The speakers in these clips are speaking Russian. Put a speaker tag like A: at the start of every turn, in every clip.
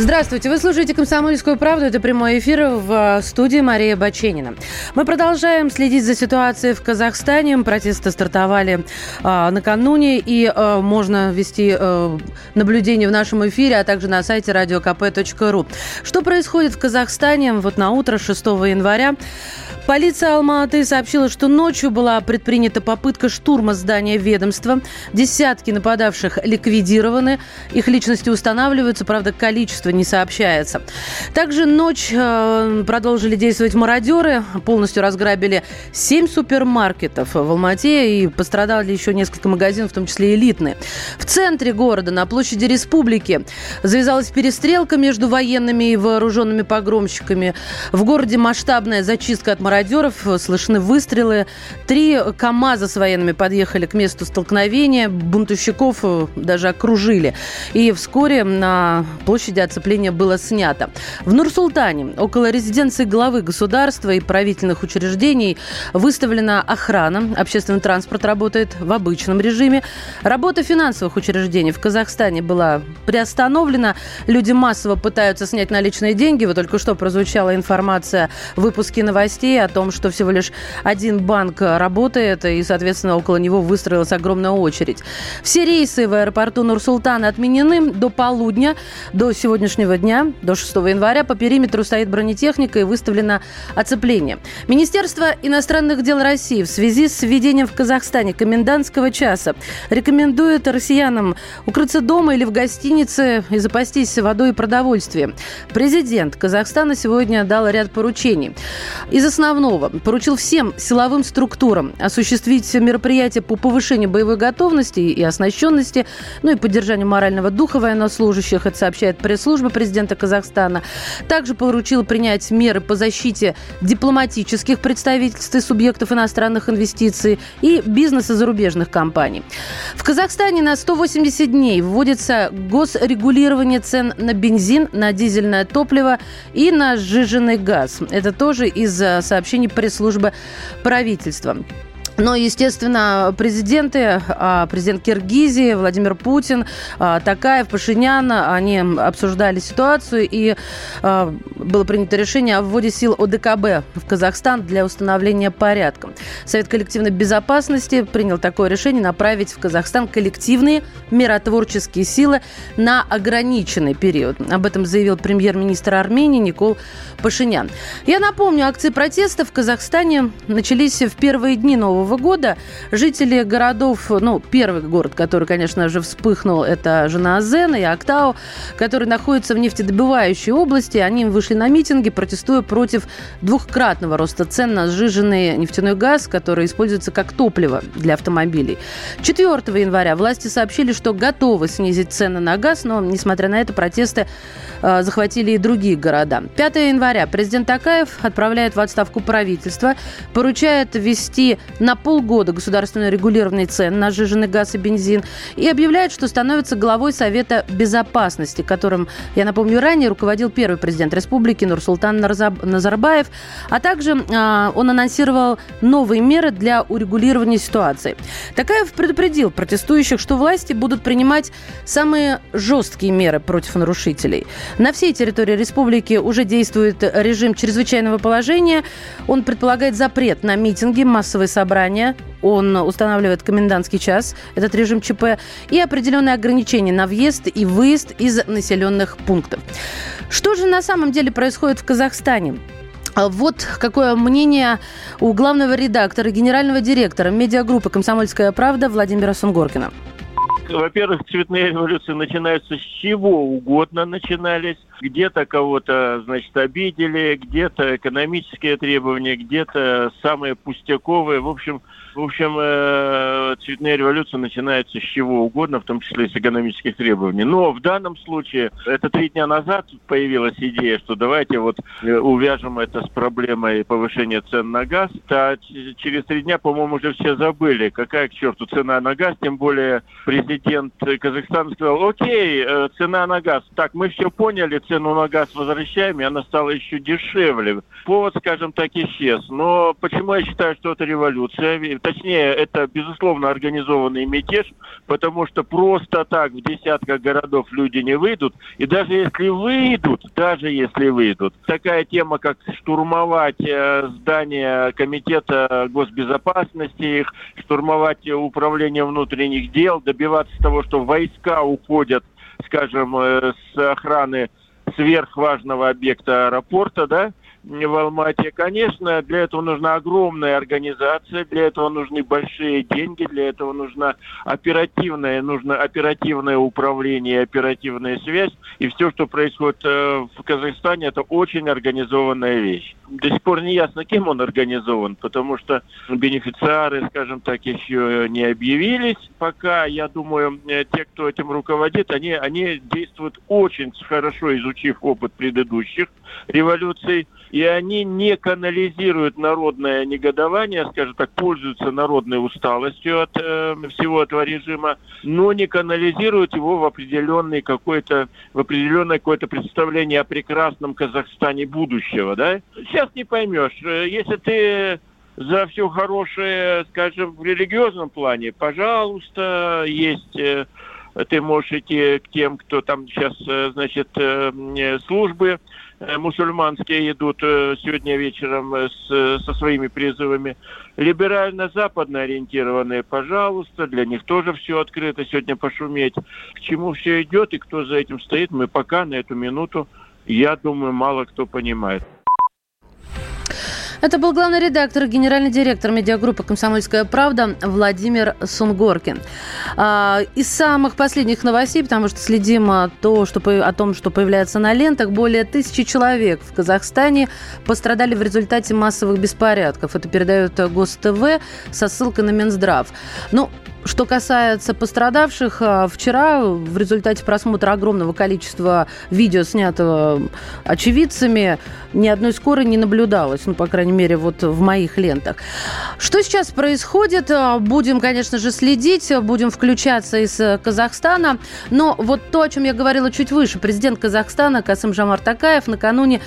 A: Здравствуйте, вы слушаете «Комсомольскую правду». Это прямой эфир в студии Мария Баченина. Мы продолжаем следить за ситуацией в Казахстане. Протесты стартовали а, накануне, и а, можно вести а, наблюдение в нашем эфире, а также на сайте radiokp.ru. Что происходит в Казахстане вот на утро 6 января? Полиция Алматы сообщила, что ночью была предпринята попытка штурма здания ведомства. Десятки нападавших ликвидированы. Их личности устанавливаются, правда, количество не сообщается. Также ночь э, продолжили действовать мародеры. Полностью разграбили 7 супермаркетов в Алмате и пострадали еще несколько магазинов, в том числе элитные. В центре города, на площади Республики, завязалась перестрелка между военными и вооруженными погромщиками. В городе масштабная зачистка от мародеров слышны выстрелы. Три КАМАЗа с военными подъехали к месту столкновения. Бунтовщиков э, даже окружили. И вскоре на площади оцепления было снято. В Нур-Султане, около резиденции главы государства и правительных учреждений, выставлена охрана. Общественный транспорт работает в обычном режиме. Работа финансовых учреждений в Казахстане была приостановлена. Люди массово пытаются снять наличные деньги. Вот только что прозвучала информация в выпуске новостей о том, что всего лишь один банк работает, и, соответственно, около него выстроилась огромная очередь. Все рейсы в аэропорту Нур-Султан отменены до полудня, до сегодняшнего дня, до 6 января. По периметру стоит бронетехника и выставлено оцепление. Министерство иностранных дел России в связи с введением в Казахстане комендантского часа рекомендует россиянам укрыться дома или в гостинице и запастись водой и продовольствием. Президент Казахстана сегодня дал ряд поручений. Из основного поручил всем силовым структурам осуществить мероприятия по повышению боевой готовности и оснащенности, ну и поддержанию морального духа военнослужащих. Это сообщает пресс-служба президента Казахстана. Также поручил принять меры по защите дипломатических представительств и субъектов иностранных инвестиций и бизнеса зарубежных компаний. В Казахстане на 180 дней вводится госрегулирование цен на бензин, на дизельное топливо и на сжиженный газ. Это тоже из сообщений сообщений пресс-службы правительства. Но, естественно, президенты, а, президент Киргизии Владимир Путин, а, Такаев, Пашинян, они обсуждали ситуацию, и а, было принято решение о вводе сил ОДКБ в Казахстан для установления порядка. Совет коллективной безопасности принял такое решение направить в Казахстан коллективные миротворческие силы на ограниченный период. Об этом заявил премьер-министр Армении Никол Пашинян. Я напомню, акции протеста в Казахстане начались в первые дни нового года жители городов, ну, первый город, который, конечно же, вспыхнул, это Женаазен и Актау, которые находятся в нефтедобывающей области, они вышли на митинги, протестуя против двухкратного роста цен на сжиженный нефтяной газ, который используется как топливо для автомобилей. 4 января власти сообщили, что готовы снизить цены на газ, но, несмотря на это, протесты э, захватили и другие города. 5 января президент Такаев отправляет в отставку правительство, поручает ввести на полгода государственное регулирование цен на сжиженный газ и бензин и объявляет, что становится главой Совета Безопасности, которым, я напомню, ранее руководил первый президент республики Нурсултан Назарбаев, а также э, он анонсировал новые меры для урегулирования ситуации. Такаев предупредил протестующих, что власти будут принимать самые жесткие меры против нарушителей. На всей территории республики уже действует режим чрезвычайного положения. Он предполагает запрет на митинги, массовые собрания собрания, он устанавливает комендантский час, этот режим ЧП, и определенные ограничения на въезд и выезд из населенных пунктов. Что же на самом деле происходит в Казахстане? Вот какое мнение у главного редактора, генерального директора медиагруппы «Комсомольская правда» Владимира Сунгоркина.
B: Во-первых, цветные революции начинаются с чего угодно начинались. Где-то кого-то, значит, обидели, где-то экономические требования, где-то самые пустяковые. В общем, в общем, э, цветная революция начинается с чего угодно, в том числе с экономических требований. Но в данном случае, это три дня назад появилась идея, что давайте вот э, увяжем это с проблемой повышения цен на газ. А через три дня, по-моему, уже все забыли, какая к черту цена на газ, тем более президент Казахстана сказал, окей, э, цена на газ. Так, мы все поняли, цену на газ возвращаем, и она стала еще дешевле. Повод, скажем так, исчез. Но почему я считаю, что это революция? Точнее, это, безусловно, организованный мятеж, потому что просто так в десятках городов люди не выйдут. И даже если выйдут, даже если выйдут, такая тема, как штурмовать э, здание комитета госбезопасности, их штурмовать управление внутренних дел, добиваться того, что войска уходят, скажем, э, с охраны сверхважного объекта аэропорта, да, в Алмате. Конечно, для этого нужна огромная организация, для этого нужны большие деньги, для этого нужна оперативное, нужно оперативное управление, оперативная связь. И все, что происходит э, в Казахстане, это очень организованная вещь. До сих пор не ясно, кем он организован, потому что бенефициары, скажем так, еще не объявились. Пока, я думаю, э, те, кто этим руководит, они, они действуют очень хорошо, изучив опыт предыдущих революций и они не канализируют народное негодование, скажем так, пользуются народной усталостью от э, всего этого режима, но не канализируют его в определенный какой-то, в определенное какое-то представление о прекрасном Казахстане будущего, да? Сейчас не поймешь. Э, если ты за все хорошее, скажем, в религиозном плане, пожалуйста, есть э, ты можешь идти к тем, кто там сейчас, э, значит, службы мусульманские идут э, сегодня вечером э, с, со своими призывами. Либерально-западно ориентированные, пожалуйста, для них тоже все открыто сегодня пошуметь. К чему все идет и кто за этим стоит, мы пока на эту минуту, я думаю, мало кто понимает.
A: Это был главный редактор, генеральный директор медиагруппы «Комсомольская правда» Владимир Сунгоркин. А, из самых последних новостей, потому что следим то, что, о том, что появляется на лентах, более тысячи человек в Казахстане пострадали в результате массовых беспорядков. Это передает ГосТВ со ссылкой на Минздрав. Ну, что касается пострадавших, а, вчера в результате просмотра огромного количества видео, снятого очевидцами, ни одной скорой не наблюдалось, ну, по крайней мере, вот в моих лентах. Что сейчас происходит? А, будем, конечно же, следить, будем включаться из Казахстана, но вот то, о чем я говорила чуть выше, президент Казахстана Касым Жамар Такаев накануне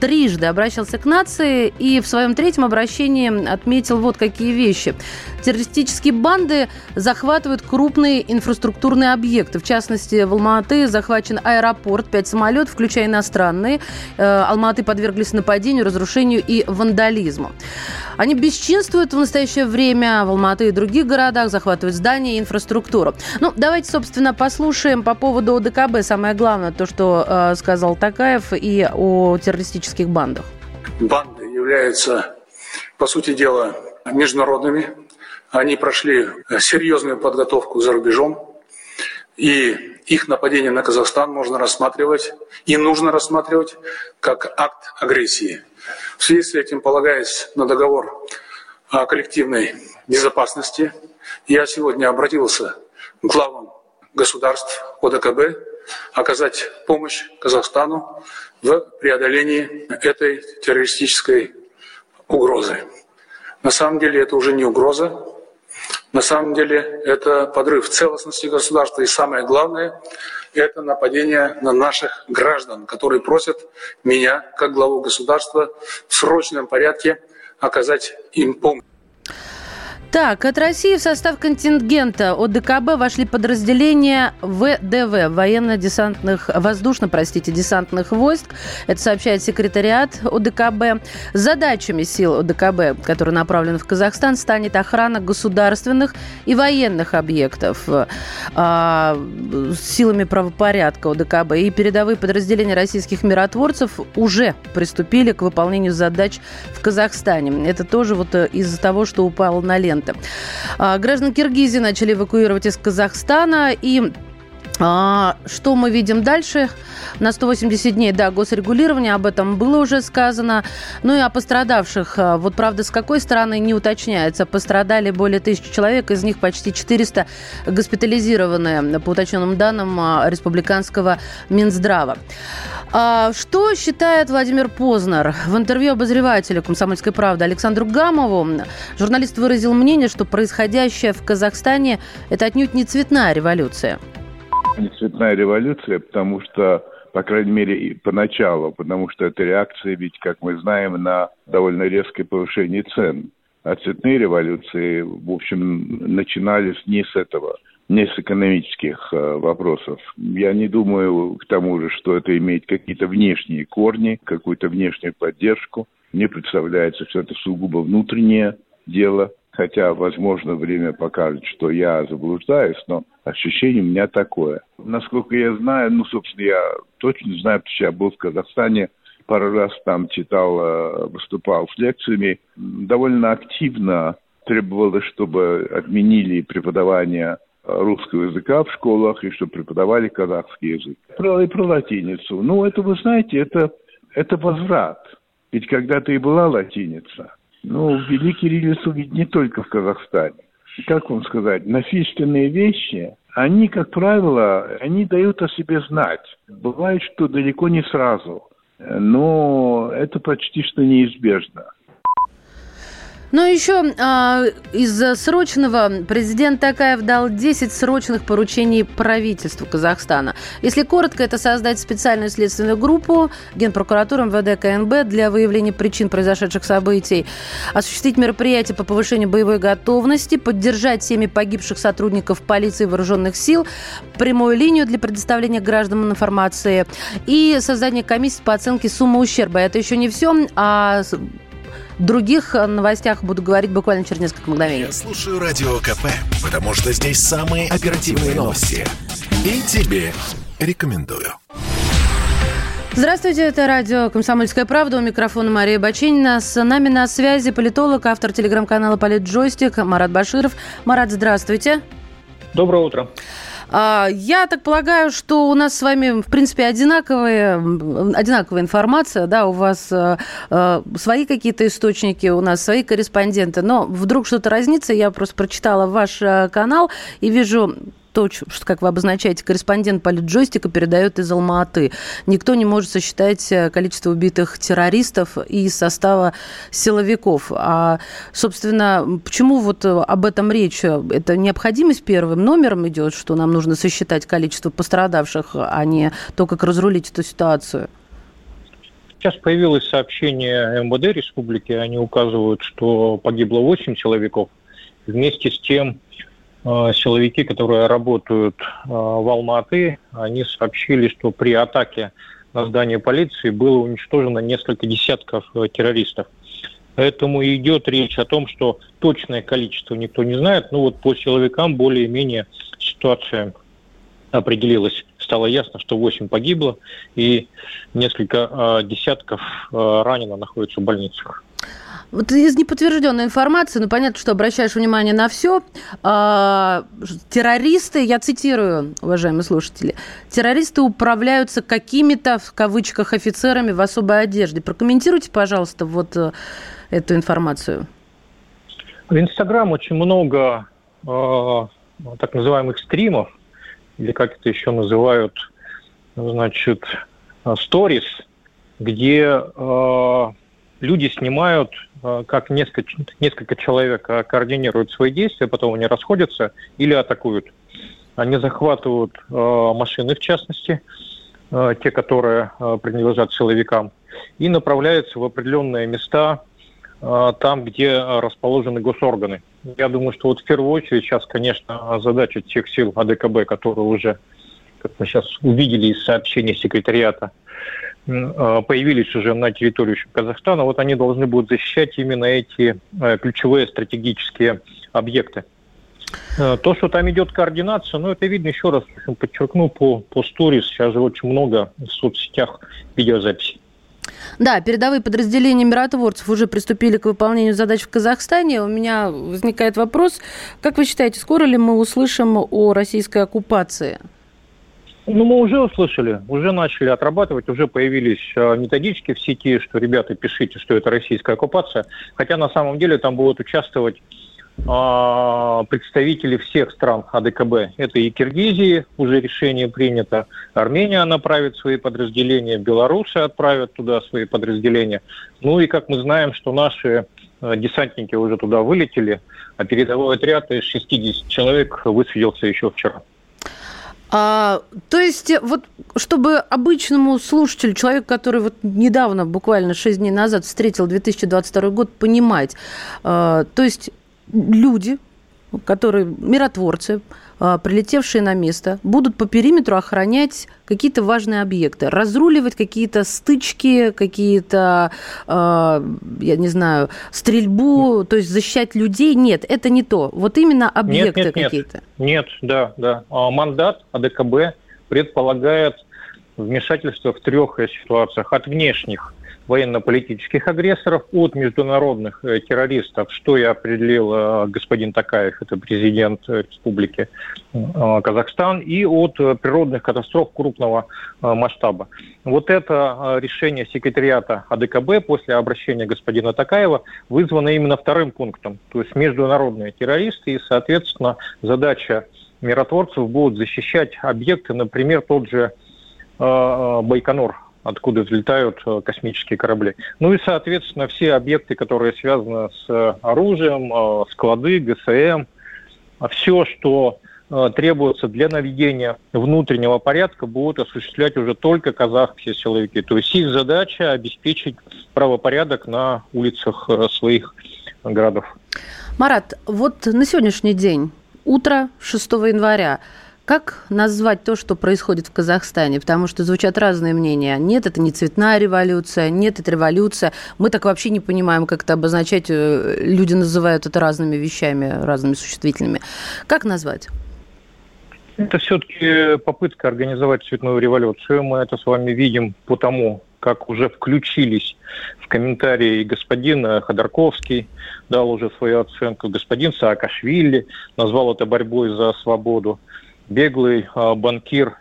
A: трижды обращался к нации и в своем третьем обращении отметил вот какие вещи. Террористические банды захватывают крупные инфраструктурные объекты. В частности, в Алматы захвачен аэропорт, пять самолетов, включая иностранные. Э, Алматы подверглись нападению, разрушению и вандализму. Они бесчинствуют в настоящее время в Алматы и других городах, захватывают здания и инфраструктуру. Ну, давайте, собственно, послушаем по поводу ОДКБ. Самое главное, то, что э, сказал Такаев и о террористических бандах.
C: Банды являются, по сути дела, международными. Они прошли серьезную подготовку за рубежом. И их нападение на Казахстан можно рассматривать и нужно рассматривать как акт агрессии. В связи с этим, полагаясь на договор о коллективной безопасности, я сегодня обратился к главам государств ОДКБ оказать помощь Казахстану в преодолении этой террористической угрозы. На самом деле это уже не угроза, на самом деле это подрыв целостности государства и самое главное – это нападение на наших граждан, которые просят меня, как главу государства, в срочном порядке оказать им помощь.
A: Так, от России в состав контингента ОДКБ вошли подразделения ВДВ, военно-десантных, воздушно, простите, десантных войск. Это сообщает секретариат ОДКБ. Задачами сил ОДКБ, которые направлены в Казахстан, станет охрана государственных и военных объектов а, силами правопорядка ОДКБ. И передовые подразделения российских миротворцев уже приступили к выполнению задач в Казахстане. Это тоже вот из-за того, что упал на ленту. А, граждан Киргизии начали эвакуировать из Казахстана и А, что мы видим дальше? На 180 дней, да, госрегулирование, об этом было уже сказано. Ну и о пострадавших. А, вот, правда, с какой стороны не уточняется. Пострадали более тысячи человек, из них почти 400 госпитализированы, по уточненным данным а, республиканского Минздрава. Что считает Владимир Познер? В интервью обозревателю «Комсомольской правды» Александру Гамову журналист выразил мнение, что происходящее в Казахстане – это отнюдь не цветная революция
D: не цветная революция, потому что, по крайней мере, поначалу, потому что это реакция, ведь, как мы знаем, на довольно резкое повышение цен. А цветные революции, в общем, начинались не с этого, не с экономических э, вопросов. Я не думаю, к тому же, что это имеет какие-то внешние корни, какую-то внешнюю поддержку. Мне представляется, что это сугубо внутреннее дело хотя, возможно, время покажет, что я заблуждаюсь, но ощущение у меня такое. Насколько я знаю, ну, собственно, я точно знаю, что я был в Казахстане, пару раз там читал, э, выступал с лекциями, довольно активно требовалось, чтобы отменили преподавание русского языка в школах и чтобы преподавали казахский язык. Про, и про латиницу. Ну, это, вы знаете, это, это возврат. Ведь когда-то и была латиница. Ну, ввели кириллицу ведь не только в Казахстане. Как вам сказать, насильственные вещи, они, как правило, они дают о себе знать. Бывает, что далеко не сразу, но это почти что неизбежно.
A: Но еще а, из срочного президент Такаев дал 10 срочных поручений правительству Казахстана. Если коротко, это создать специальную следственную группу Генпрокуратуры МВД КНБ для выявления причин произошедших событий, осуществить мероприятия по повышению боевой готовности, поддержать семьи погибших сотрудников полиции и вооруженных сил, прямую линию для предоставления гражданам информации и создание комиссии по оценке суммы ущерба. Это еще не все, а других э, новостях буду говорить буквально через несколько мгновений.
E: Я слушаю Радио КП, потому что здесь самые оперативные новости. И тебе рекомендую.
A: Здравствуйте, это радио «Комсомольская правда». У микрофона Мария Баченина. С нами на связи политолог, автор телеграм-канала «Политджойстик» Марат Баширов. Марат, здравствуйте.
F: Доброе утро.
A: А, я так полагаю, что у нас с вами, в принципе, одинаковая, одинаковая информация, да, у вас э, э, свои какие-то источники, у нас свои корреспонденты, но вдруг что-то разнится, я просто прочитала ваш э, канал и вижу то, как вы обозначаете, корреспондент политджойстика передает из Алма-Аты. Никто не может сосчитать э, количество убитых террористов из состава силовиков. А, собственно, почему вот э, об этом речь? Это необходимость первым номером идет, что нам нужно сосчитать количество пострадавших, а не то, как разрулить эту ситуацию?
F: Сейчас появилось сообщение МВД республики. Они указывают, что погибло 8 человеков. Вместе с тем силовики, которые работают э, в Алматы, они сообщили, что при атаке на здание полиции было уничтожено несколько десятков э, террористов. Поэтому идет речь о том, что точное количество никто не знает, но вот по силовикам более-менее ситуация определилась. Стало ясно, что 8 погибло и несколько десятков ранено находятся в больницах.
A: Вот из неподтвержденной информации, ну понятно, что обращаешь внимание на все. А, террористы, я цитирую, уважаемые слушатели, террористы управляются какими-то, в кавычках, офицерами в особой одежде. Прокомментируйте, пожалуйста, вот э, эту информацию.
F: В Инстаграм очень много э, так называемых стримов, или как это еще называют, значит, сторис, где э, люди снимают Э, как несколько, несколько человек э, координируют свои действия, потом они расходятся или атакуют. Они захватывают э, машины, в частности, те, которые принадлежат силовикам, и направляются в определенные места, там, где расположены госорганы. Я думаю, что вот в первую очередь сейчас, конечно, задача тех сил АДКБ, которые уже, как мы сейчас увидели из сообщений секретариата, появились уже на территории Казахстана, вот они должны будут защищать именно эти э, ключевые стратегические объекты. Э, то, что там идет координация, ну, это видно еще раз, подчеркну, по, по сторис, сейчас же очень много в соцсетях видеозаписей.
A: Да, передовые подразделения миротворцев уже приступили к выполнению задач в Казахстане. У меня возникает вопрос, как вы считаете, скоро ли мы услышим о российской оккупации?
F: Ну, мы уже услышали, уже начали отрабатывать, уже появились э, методички в сети, что, ребята, пишите, что это российская оккупация. Хотя на самом деле там будут участвовать а, представители всех стран АДКБ. Это и Киргизии, уже решение принято, Армения направит свои подразделения, белорусы отправят туда свои подразделения. Ну и, как мы знаем, что наши э, десантники уже туда вылетели, а передовой отряд из 60 человек высадился еще вчера.
A: А, то есть, вот чтобы обычному слушателю, человек, который вот недавно, буквально 6 дней назад встретил 2022 год, понимать, а, то есть люди, которые миротворцы, а, прилетевшие на место, будут по периметру охранять какие-то важные объекты, разруливать какие-то стычки, какие-то, а, я не знаю, стрельбу, то есть защищать людей. Нет, это не то. Вот именно объекты нет, нет, какие-то.
F: Нет, да, да. А, мандат АДКБ предполагает вмешательство в трех ситуациях. От внешних военно-политических агрессоров от международных э, террористов, что и определил э, господин Такаев, это президент Республики э, Казахстан, и от природных катастроф крупного масштаба. Вот это решение секретариата АДКБ после обращения господина Такаева вызвано именно вторым пунктом, то есть международные террористы, и, соответственно, задача миротворцев будет защищать объекты, например, тот же Байконур, откуда взлетают э, космические корабли. Ну и, соответственно, все объекты, которые связаны с э, оружием, э, склады, ГСМ, все, что требуется для наведения внутреннего порядка, будут осуществлять уже только казахские силовики. То есть их задача обеспечить правопорядок на улицах своих городов.
A: Марат, вот на сегодняшний день, утро 6 января, как назвать то, что происходит в Казахстане? Потому что звучат разные мнения. Нет, это не цветная революция, нет, это революция. Мы так вообще не понимаем, как это обозначать. Э, люди называют это разными вещами, разными существительными. Как назвать?
F: Это все-таки попытка организовать цветную революцию. Мы это с вами видим по тому, как уже включились в комментарии господин Ходорковский, дал уже свою оценку, господин Саакашвили назвал это борьбой за свободу беглый а, банкир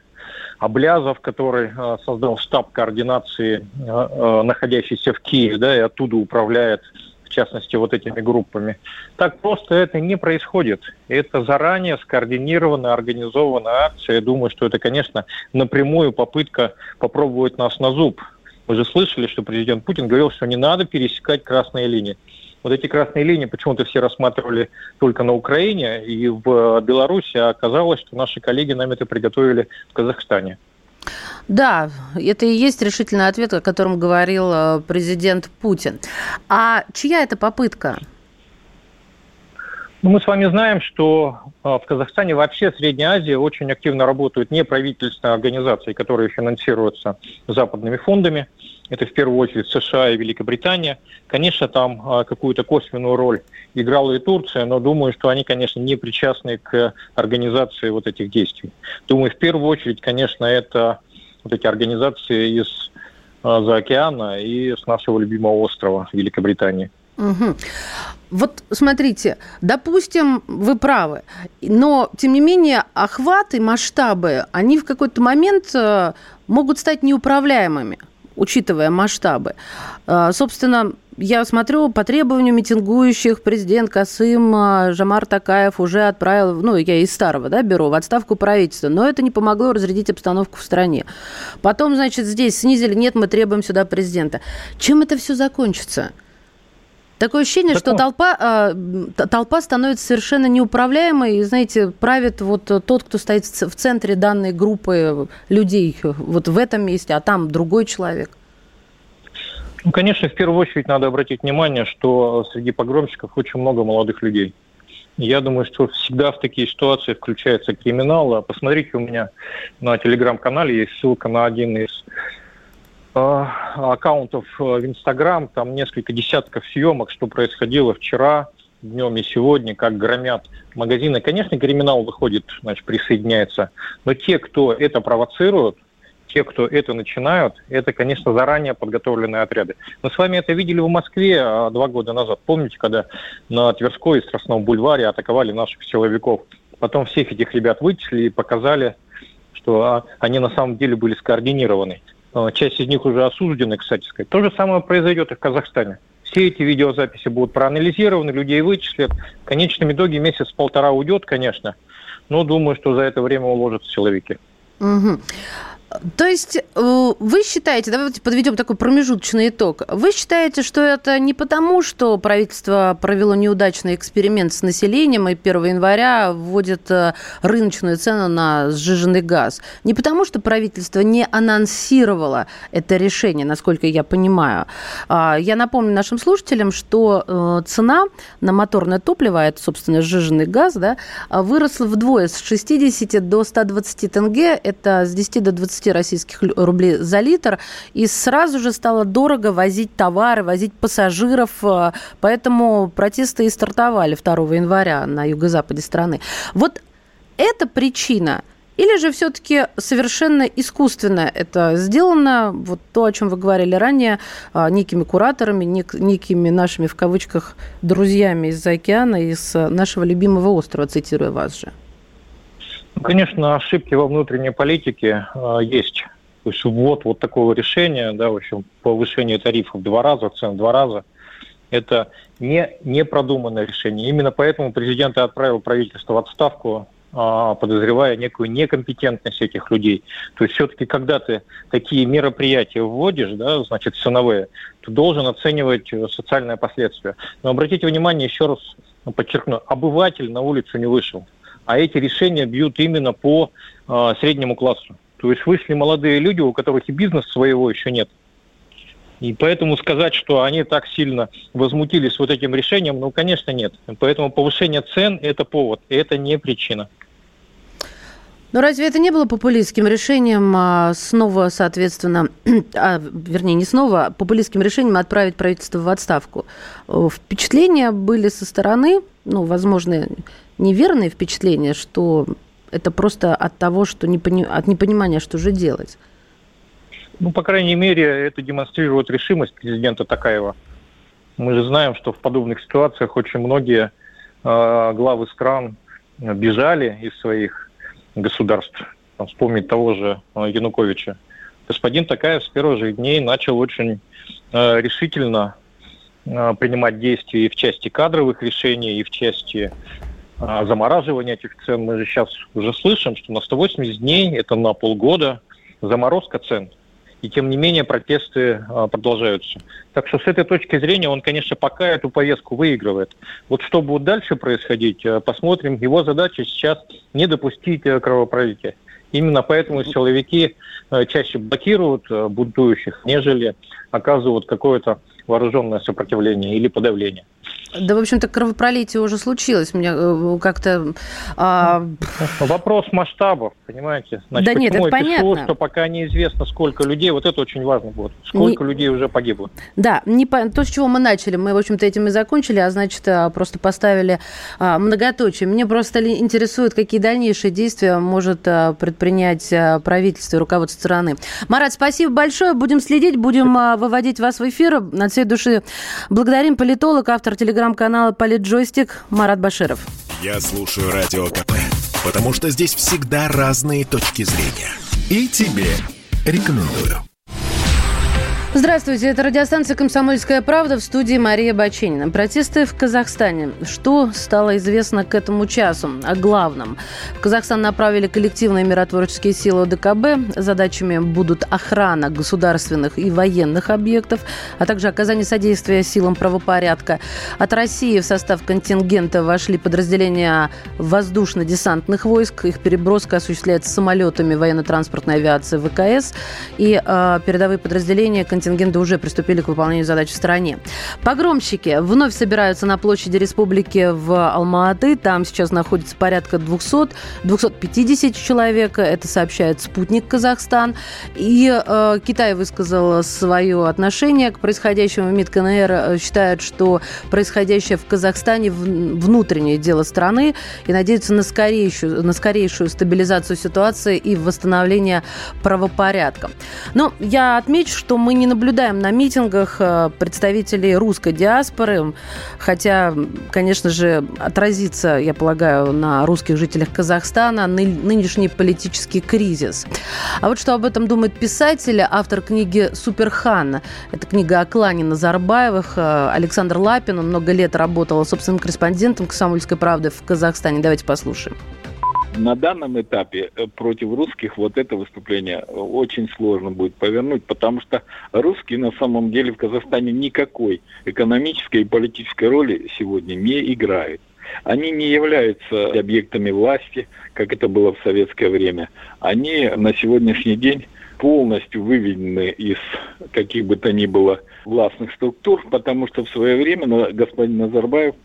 F: Облязов, который а, создал штаб координации, а, находящийся в Киеве, да, и оттуда управляет в частности, вот этими группами. Так просто это не происходит. Это заранее скоординированная, организованная акция. Я думаю, что это, конечно, напрямую попытка попробовать нас на зуб. Вы же слышали, что президент Путин говорил, что не надо пересекать красные линии вот эти красные линии почему-то все рассматривали только на Украине и в Беларуси, а оказалось, что наши коллеги нам это приготовили в Казахстане.
A: Да, это и есть решительный ответ, о котором говорил э, президент Путин. А чья это попытка?
F: Ну, мы с вами знаем, что э, в Казахстане вообще Средняя Азия очень активно работают неправительственные организации, которые финансируются западными фондами это в первую очередь США и Великобритания. Конечно, там а, какую-то косвенную роль играла и Турция, но думаю, что они, конечно, не причастны к организации вот этих действий. Думаю, в первую очередь, конечно, это вот эти организации из а, за океана и с нашего любимого острова Великобритании.
A: Угу. Вот смотрите, допустим, вы правы, но тем не менее охваты, масштабы, они в какой-то момент э, могут стать неуправляемыми учитывая масштабы. А, собственно, я смотрю, по требованию митингующих президент Касым а, Жамар Такаев уже отправил, ну, я из старого, да, беру, в отставку правительства, но это не помогло разрядить обстановку в стране. Потом, значит, здесь снизили, нет, мы требуем сюда президента. Чем это все закончится? Такое ощущение, так что толпа, э, толпа становится совершенно неуправляемой, и, знаете, правит вот тот, кто стоит в центре данной группы людей, вот в этом месте, а там другой человек.
F: Ну, конечно, в первую очередь надо обратить внимание, что среди погромщиков очень много молодых людей. Я думаю, что всегда в такие ситуации включается криминал. Посмотрите, у меня на телеграм-канале есть ссылка на один из Э, аккаунтов э, в Инстаграм, там несколько десятков съемок, что происходило вчера, днем и сегодня, как громят магазины. Конечно, криминал выходит, значит, присоединяется, но те, кто это провоцируют, те, кто это начинают, это, конечно, заранее подготовленные отряды. Мы с вами это видели в Москве а, два года назад. Помните, когда на Тверской и Страстном бульваре атаковали наших силовиков? Потом всех этих ребят вычислили и показали что а, они на самом деле были скоординированы. А, часть из них уже осуждены, кстати сказать. То же самое произойдет и в Казахстане. Все эти видеозаписи будут проанализированы, людей вычислят. В конечном итоге месяц-полтора уйдет, конечно, но думаю, что за это время уложатся силовики.
A: Угу. То есть э, вы считаете, давайте подведем такой промежуточный итог. Вы считаете, что это не потому, что правительство провело неудачный эксперимент с населением и 1 января вводит э, рыночную цену на сжиженный газ, не потому, что правительство не анонсировало это решение, насколько я понимаю. А, я напомню нашим слушателям, что э, цена на моторное топливо, а это, собственно, сжиженный газ, да, выросла вдвое с 60 до 120 тенге, это с 10 до 20 20 российских рублей за литр, и сразу же стало дорого возить товары, возить пассажиров, э, поэтому протесты и стартовали 2 января на юго-западе страны. Вот эта причина или же все-таки совершенно искусственно это сделано, вот то, о чем вы говорили ранее, э, некими кураторами, некими нашими, в кавычках, друзьями из-за океана, из нашего любимого острова, цитируя вас же?
F: Конечно, ошибки во внутренней политике э, есть. То есть ввод вот такого решения, да, в общем, повышение тарифов два раза, цен два раза, это не, не продуманное решение. Именно поэтому президент и отправил правительство в отставку, э, подозревая некую некомпетентность этих людей. То есть все-таки, когда ты такие мероприятия вводишь, да, значит, ценовые, ты должен оценивать э, социальные последствия. Но обратите внимание, еще раз подчеркну, обыватель на улицу не вышел а эти решения бьют именно по э, среднему классу. То есть вышли молодые люди, у которых и бизнеса своего еще нет. И поэтому сказать, что они так сильно возмутились вот этим решением, ну, конечно, нет. Поэтому повышение цен – это повод, это не причина.
A: Но разве это не было популистским решением а снова, соответственно, а, вернее, не снова, а популистским решением отправить правительство в отставку? Впечатления были со стороны, ну, возможно, неверные впечатления, что это просто от того, что не пони... от непонимания, что же делать?
F: Ну, по крайней мере, это демонстрирует решимость президента Такаева. Мы же знаем, что в подобных ситуациях очень многие э, главы стран бежали из своих государств. Там, вспомнить того же э, Януковича. Господин Такаев с первых же дней начал очень э, решительно принимать действия и в части кадровых решений, и в части а, замораживания этих цен. Мы же сейчас уже слышим, что на 180 дней, это на полгода, заморозка цен. И тем не менее протесты а, продолжаются. Так что с этой точки зрения он, конечно, пока эту повестку выигрывает. Вот что будет дальше происходить, а, посмотрим. Его задача сейчас не допустить кровопролития. Именно поэтому силовики чаще блокируют бунтующих, нежели оказывают какое-то вооруженное сопротивление или подавление.
A: Да, в общем-то, кровопролитие уже случилось. Мне э, как-то... А...
F: Вопрос масштабов, понимаете? Значит, да нет, это я понятно. Пишу, что пока неизвестно, сколько людей, вот это очень важно будет, сколько не... людей уже погибло.
A: Да, не по... то, с чего мы начали, мы, в общем-то, этим и закончили, а значит, а, просто поставили а, многоточие. Мне просто интересует, какие дальнейшие действия может а, предпринять правительство и руководство страны. Марат, спасибо большое, будем следить, будем выводить вас в эфир. От всей души благодарим политолог, автор телеграм-канала «Политджойстик» Марат Баширов.
E: Я слушаю Радио КП, потому что здесь всегда разные точки зрения. И тебе рекомендую.
A: Здравствуйте, это радиостанция «Комсомольская правда» в студии Мария Баченина. Протесты в Казахстане. Что стало известно к этому часу? О главном. В Казахстан направили коллективные миротворческие силы ОДКБ. Задачами будут охрана государственных и военных объектов, а также оказание содействия силам правопорядка. От России в состав контингента вошли подразделения воздушно-десантных войск. Их переброска осуществляется самолетами военно-транспортной авиации ВКС и э, передовые подразделения контингенты уже приступили к выполнению задач в стране. Погромщики вновь собираются на площади республики в Алма-Аты. Там сейчас находится порядка 200-250 человек. Это сообщает спутник Казахстан. И э, Китай высказал свое отношение к происходящему. МИД КНР э, считает, что происходящее в Казахстане внутреннее дело страны и надеется на скорейшую, на скорейшую стабилизацию ситуации и восстановление правопорядка. Но я отмечу, что мы не наблюдаем на митингах э, представителей русской диаспоры, хотя, конечно же, отразится, я полагаю, на русских жителях Казахстана нынешний политический кризис. А вот что об этом думает писатель, автор книги «Суперхан». Это книга о клане Назарбаевых. Э, Александр Лапин, он много лет работал собственным корреспондентом «Комсомольской правды» в Казахстане. Давайте послушаем.
G: На данном этапе э, против русских вот это выступление э, очень сложно будет повернуть, потому что русские на самом деле в Казахстане никакой экономической и политической роли сегодня не играют. Они не являются объектами власти, как это было в советское время. Они на сегодняшний день полностью выведены из каких бы то ни было властных структур, потому что в свое время господин Назарбаев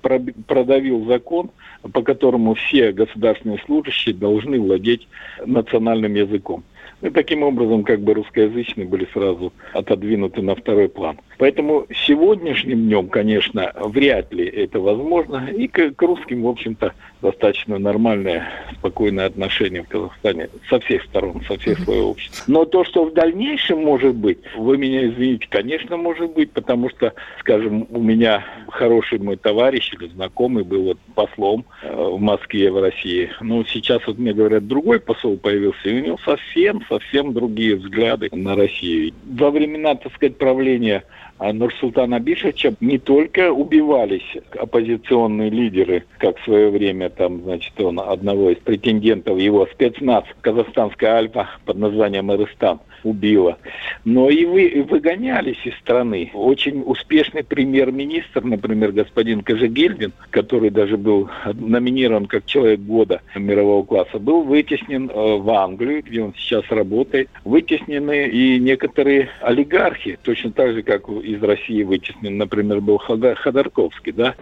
G: продавил закон, по которому все государственные служащие должны владеть национальным языком. И таким образом, как бы русскоязычные были сразу отодвинуты на второй план. Поэтому сегодняшним днем, конечно, вряд ли это возможно. И к, к русским, в общем-то, достаточно нормальное, спокойное отношение в Казахстане со всех сторон, со всех слоев общества. Но то, что в дальнейшем может быть, вы меня извините, конечно, может быть, потому что, скажем, у меня хороший мой товарищ или знакомый был вот послом э, в Москве, в России. Но сейчас вот мне говорят, другой посол появился, и у него совсем, совсем другие взгляды на Россию. Во времена, так сказать, правления Нурсултана Бишевича не только убивались оппозиционные лидеры, как в свое время там, значит, он одного из претендентов, его спецназ, казахстанская альфа под названием Эрыстан, убила, но и вы выгонялись из страны. Очень успешный премьер-министр, например, господин Кажегельдин, который даже был номинирован как человек года мирового класса, был вытеснен э, в Англию, где он сейчас работает. Вытеснены и некоторые олигархи, точно так же, как из России вытеснен, например, был Ходорковский, да,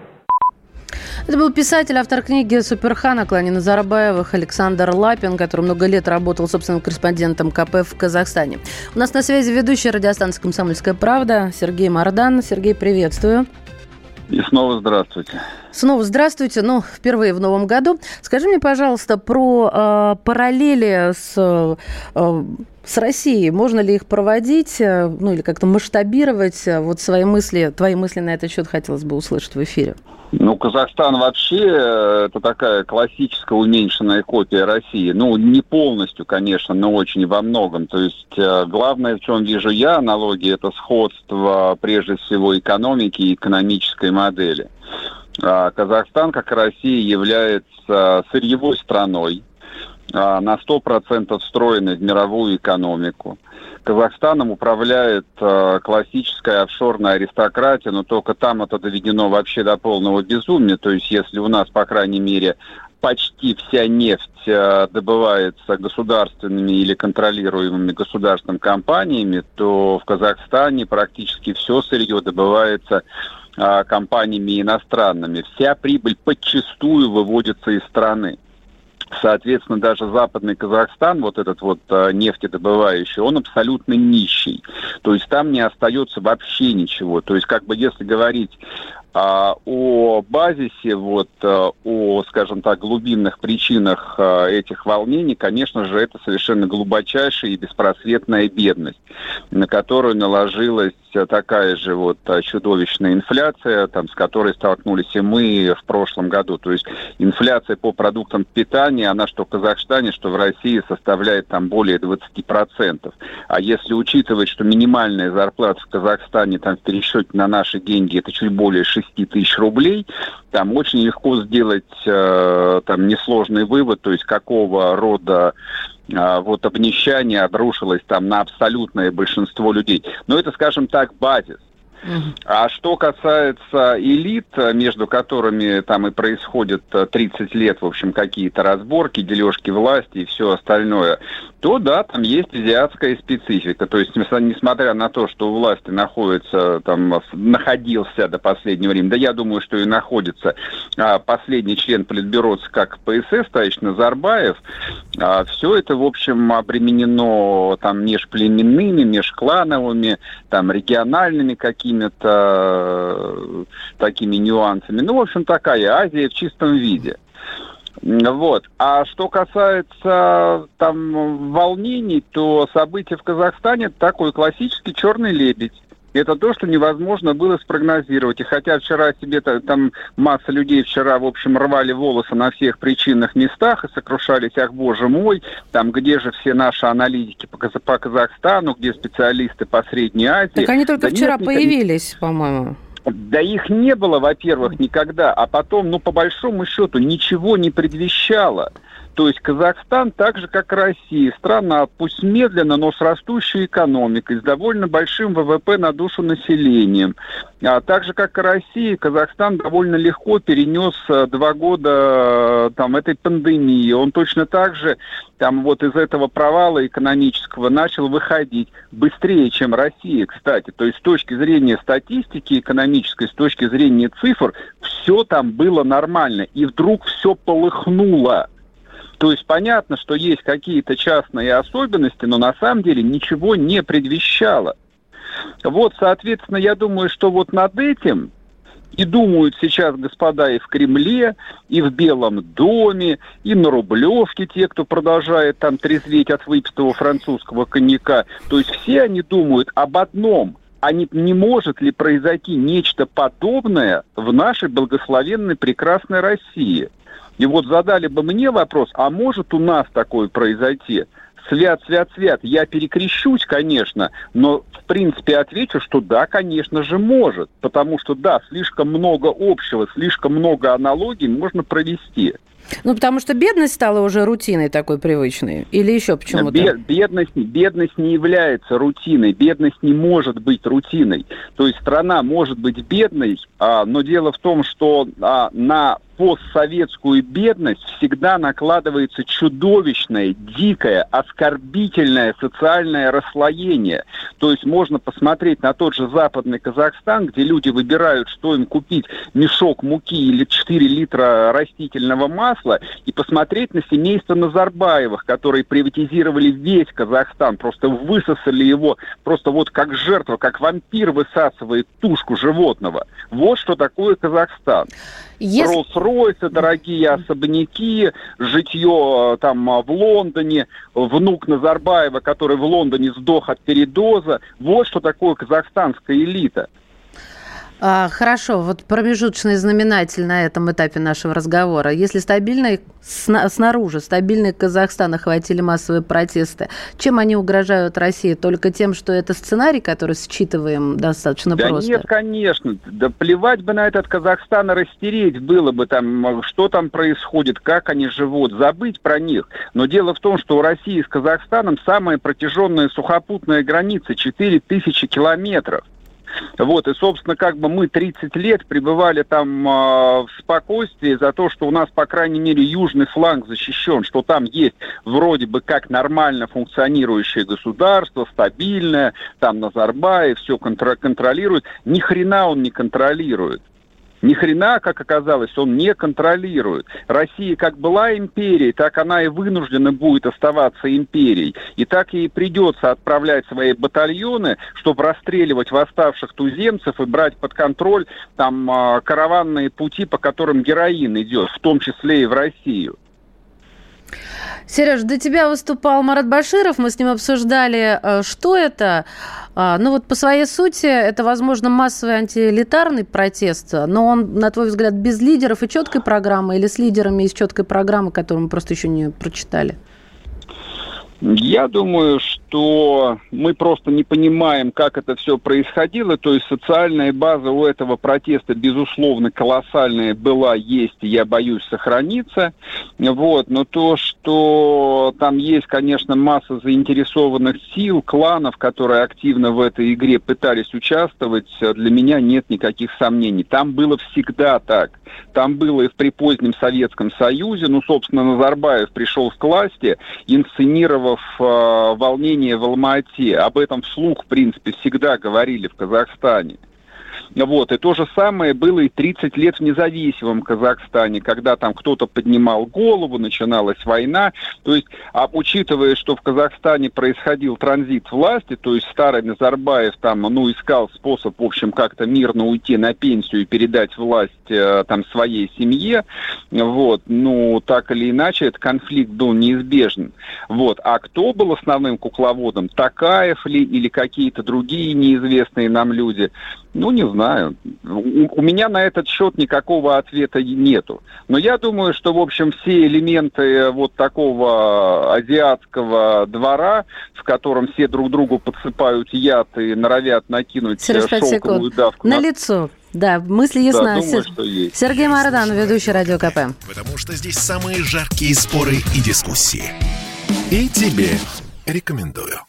A: это был писатель, автор книги «Суперхан» о клане Назарбаевых Александр Лапин, который много лет работал собственным корреспондентом КП в Казахстане. У нас на связи ведущий радиостанции «Комсомольская правда» Сергей Мардан. Сергей, приветствую.
H: И снова здравствуйте.
A: Снова здравствуйте. Ну, впервые в новом году. Скажи мне, пожалуйста, про э, параллели с, э, с Россией. Можно ли их проводить, э, ну или как-то масштабировать? Вот свои мысли, твои мысли на этот счет хотелось бы услышать в эфире.
H: Ну, Казахстан вообще э, это такая классическая уменьшенная копия России. Ну, не полностью, конечно, но очень во многом. То есть э, главное, в чем вижу я аналогии, это сходство прежде всего экономики и экономической модели. А Казахстан, как и Россия, является сырьевой страной, на 100% встроенной в мировую экономику. Казахстаном управляет э, классическая офшорная аристократия, но только там это доведено вообще до полного безумия. То есть если у нас, по крайней мере, почти вся нефть э, добывается государственными или контролируемыми государственными компаниями, то в Казахстане практически все сырье добывается компаниями иностранными. Вся прибыль подчастую выводится из страны. Соответственно, даже западный Казахстан, вот этот вот э, нефтедобывающий, он абсолютно нищий. То есть там не остается вообще ничего. То есть, как бы если говорить о базисе, вот, э, о, скажем так, глубинных причинах э, этих волнений, конечно же, это совершенно глубочайшая и беспросветная бедность, на которую наложилась такая же вот чудовищная инфляция, там, с которой столкнулись и мы в прошлом году. То есть инфляция по продуктам питания, она что в Казахстане, что в России составляет там более 20%. А если учитывать, что минимальная зарплата в Казахстане там в пересчете на наши деньги это чуть более 6 тысяч рублей, там очень легко сделать э, там несложный вывод, то есть какого рода а, вот обнищание обрушилось там на абсолютное большинство людей. Но это, скажем так, базис. А что касается элит, между которыми там и происходят 30 лет, в общем, какие-то разборки, дележки власти и все остальное, то да, там есть азиатская специфика. То есть, несмотря на то, что у власти находится, там, находился до последнего времени, да я думаю, что и находится а, последний член Политбюро как ПСС, товарищ Назарбаев, а, все это, в общем, обременено там межплеменными, межклановыми, там, региональными какими-то такими нюансами. Ну, в общем, такая Азия в чистом виде. Вот. А что касается там волнений, то события в Казахстане такой классический черный лебедь. Это то, что невозможно было спрогнозировать. И хотя вчера себе там масса людей вчера, в общем, рвали волосы на всех причинных местах и сокрушались, ах, боже мой, там где же все наши аналитики по, по Казахстану, где специалисты по Средней Азии.
A: Так они только да вчера нет, появились, по-моему.
H: Да их не было, во-первых, никогда, а потом, ну, по большому счету, ничего не предвещало. То есть Казахстан, так же как Россия, страна, пусть медленно, но с растущей экономикой, с довольно большим ВВП на душу населением. А так же как и Россия, Казахстан довольно легко перенес э, два года э, там, этой пандемии. Он точно так же там, вот из этого провала экономического начал выходить быстрее, чем Россия, кстати. То есть с точки зрения статистики экономической, с точки зрения цифр, все там было нормально. И вдруг все полыхнуло. То есть понятно, что есть какие-то частные особенности, но на самом деле ничего не предвещало. Вот, соответственно, я думаю, что вот над этим и думают сейчас господа и в Кремле, и в Белом доме, и на Рублевке те, кто продолжает там трезветь от выпитого французского коньяка. То есть все они думают об одном. А не, не может ли произойти нечто подобное в нашей благословенной прекрасной России? И вот задали бы мне вопрос, а может у нас такое произойти? Свят, свят, свят. Я перекрещусь, конечно, но в принципе отвечу, что да, конечно же, может. Потому что да, слишком много общего, слишком много аналогий можно провести.
A: Ну, потому что бедность стала уже рутиной такой привычной? Или еще почему-то?
H: Бедность, бедность не является рутиной. Бедность не может быть рутиной. То есть страна может быть бедной, а, но дело в том, что а, на постсоветскую бедность всегда накладывается чудовищное, дикое, оскорбительное социальное расслоение. То есть можно посмотреть на тот же западный Казахстан, где люди выбирают, что им купить, мешок муки или 4 литра растительного масла, и посмотреть на семейство Назарбаевых, которые приватизировали весь Казахстан, просто высосали его, просто вот как жертва, как вампир высасывает тушку животного. Вот что такое Казахстан. Если... Роллс-Ройсы, дорогие особняки, житье э, там в Лондоне, внук Назарбаева, который в Лондоне сдох от передоза. Вот что такое казахстанская элита.
A: А, хорошо, вот промежуточный знаменатель на этом этапе нашего разговора. Если стабильный снаружи, стабильный Казахстан охватили массовые протесты, чем они угрожают России? Только тем, что это сценарий, который считываем достаточно
H: да
A: просто?
H: нет, конечно. Да плевать бы на этот Казахстан и растереть было бы там, что там происходит, как они живут, забыть про них. Но дело в том, что у России с Казахстаном самая протяженная сухопутная граница 4000 километров. Вот, и, собственно, как бы мы 30 лет пребывали там э, в спокойствии за то, что у нас, по крайней мере, южный фланг защищен, что там есть вроде бы как нормально функционирующее государство, стабильное, там Назарбаев все контр- контролирует. Ни хрена он не контролирует. Ни хрена, как оказалось, он не контролирует. Россия как была империей, так она и вынуждена будет оставаться империей. И так ей придется отправлять свои батальоны, чтобы расстреливать восставших туземцев и брать под контроль там а, караванные пути, по которым героин идет, в том числе и в Россию.
A: Сереж, до тебя выступал Марат Баширов, мы с ним обсуждали, э, что это. А, ну вот по своей сути это, возможно, массовый антиэлитарный протест, но он, на твой взгляд, без лидеров и четкой программы или с лидерами из четкой программы, которую мы просто еще не прочитали?
H: Я думаю, что мы просто не понимаем, как это все происходило. То есть социальная база у этого протеста, безусловно, колоссальная была, есть, и я боюсь, сохранится. Вот. Но то, что там есть, конечно, масса заинтересованных сил, кланов, которые активно в этой игре пытались участвовать, для меня нет никаких сомнений. Там было всегда так. Там было и в припозднем Советском Союзе. Ну, собственно, Назарбаев пришел к власти, инсценировав участников э, волнения в Алмате. Об этом вслух, в принципе, всегда говорили в Казахстане. Вот, и то же самое было и 30 лет в независимом Казахстане, когда там кто-то поднимал голову, начиналась война. То есть, а учитывая, что в Казахстане происходил транзит власти, то есть старый Назарбаев там, ну, искал способ, в общем, как-то мирно уйти на пенсию и передать власть э, там своей семье, вот, ну, так или иначе, этот конфликт был неизбежен. Вот, а кто был основным кукловодом? Такаев ли или какие-то другие неизвестные нам люди? Ну, не знаю. У, у меня на этот счет никакого ответа нету. Но я думаю, что, в общем, все элементы вот такого азиатского двора, в котором все друг другу подсыпают яд и норовят накинуть шелковую давку.
A: На, на лицо. Да, мысли ясна.
H: Да, думаю, что есть.
A: Сергей Марадан, ведущий Радио КП.
E: Потому что здесь самые жаркие споры и дискуссии. И тебе рекомендую.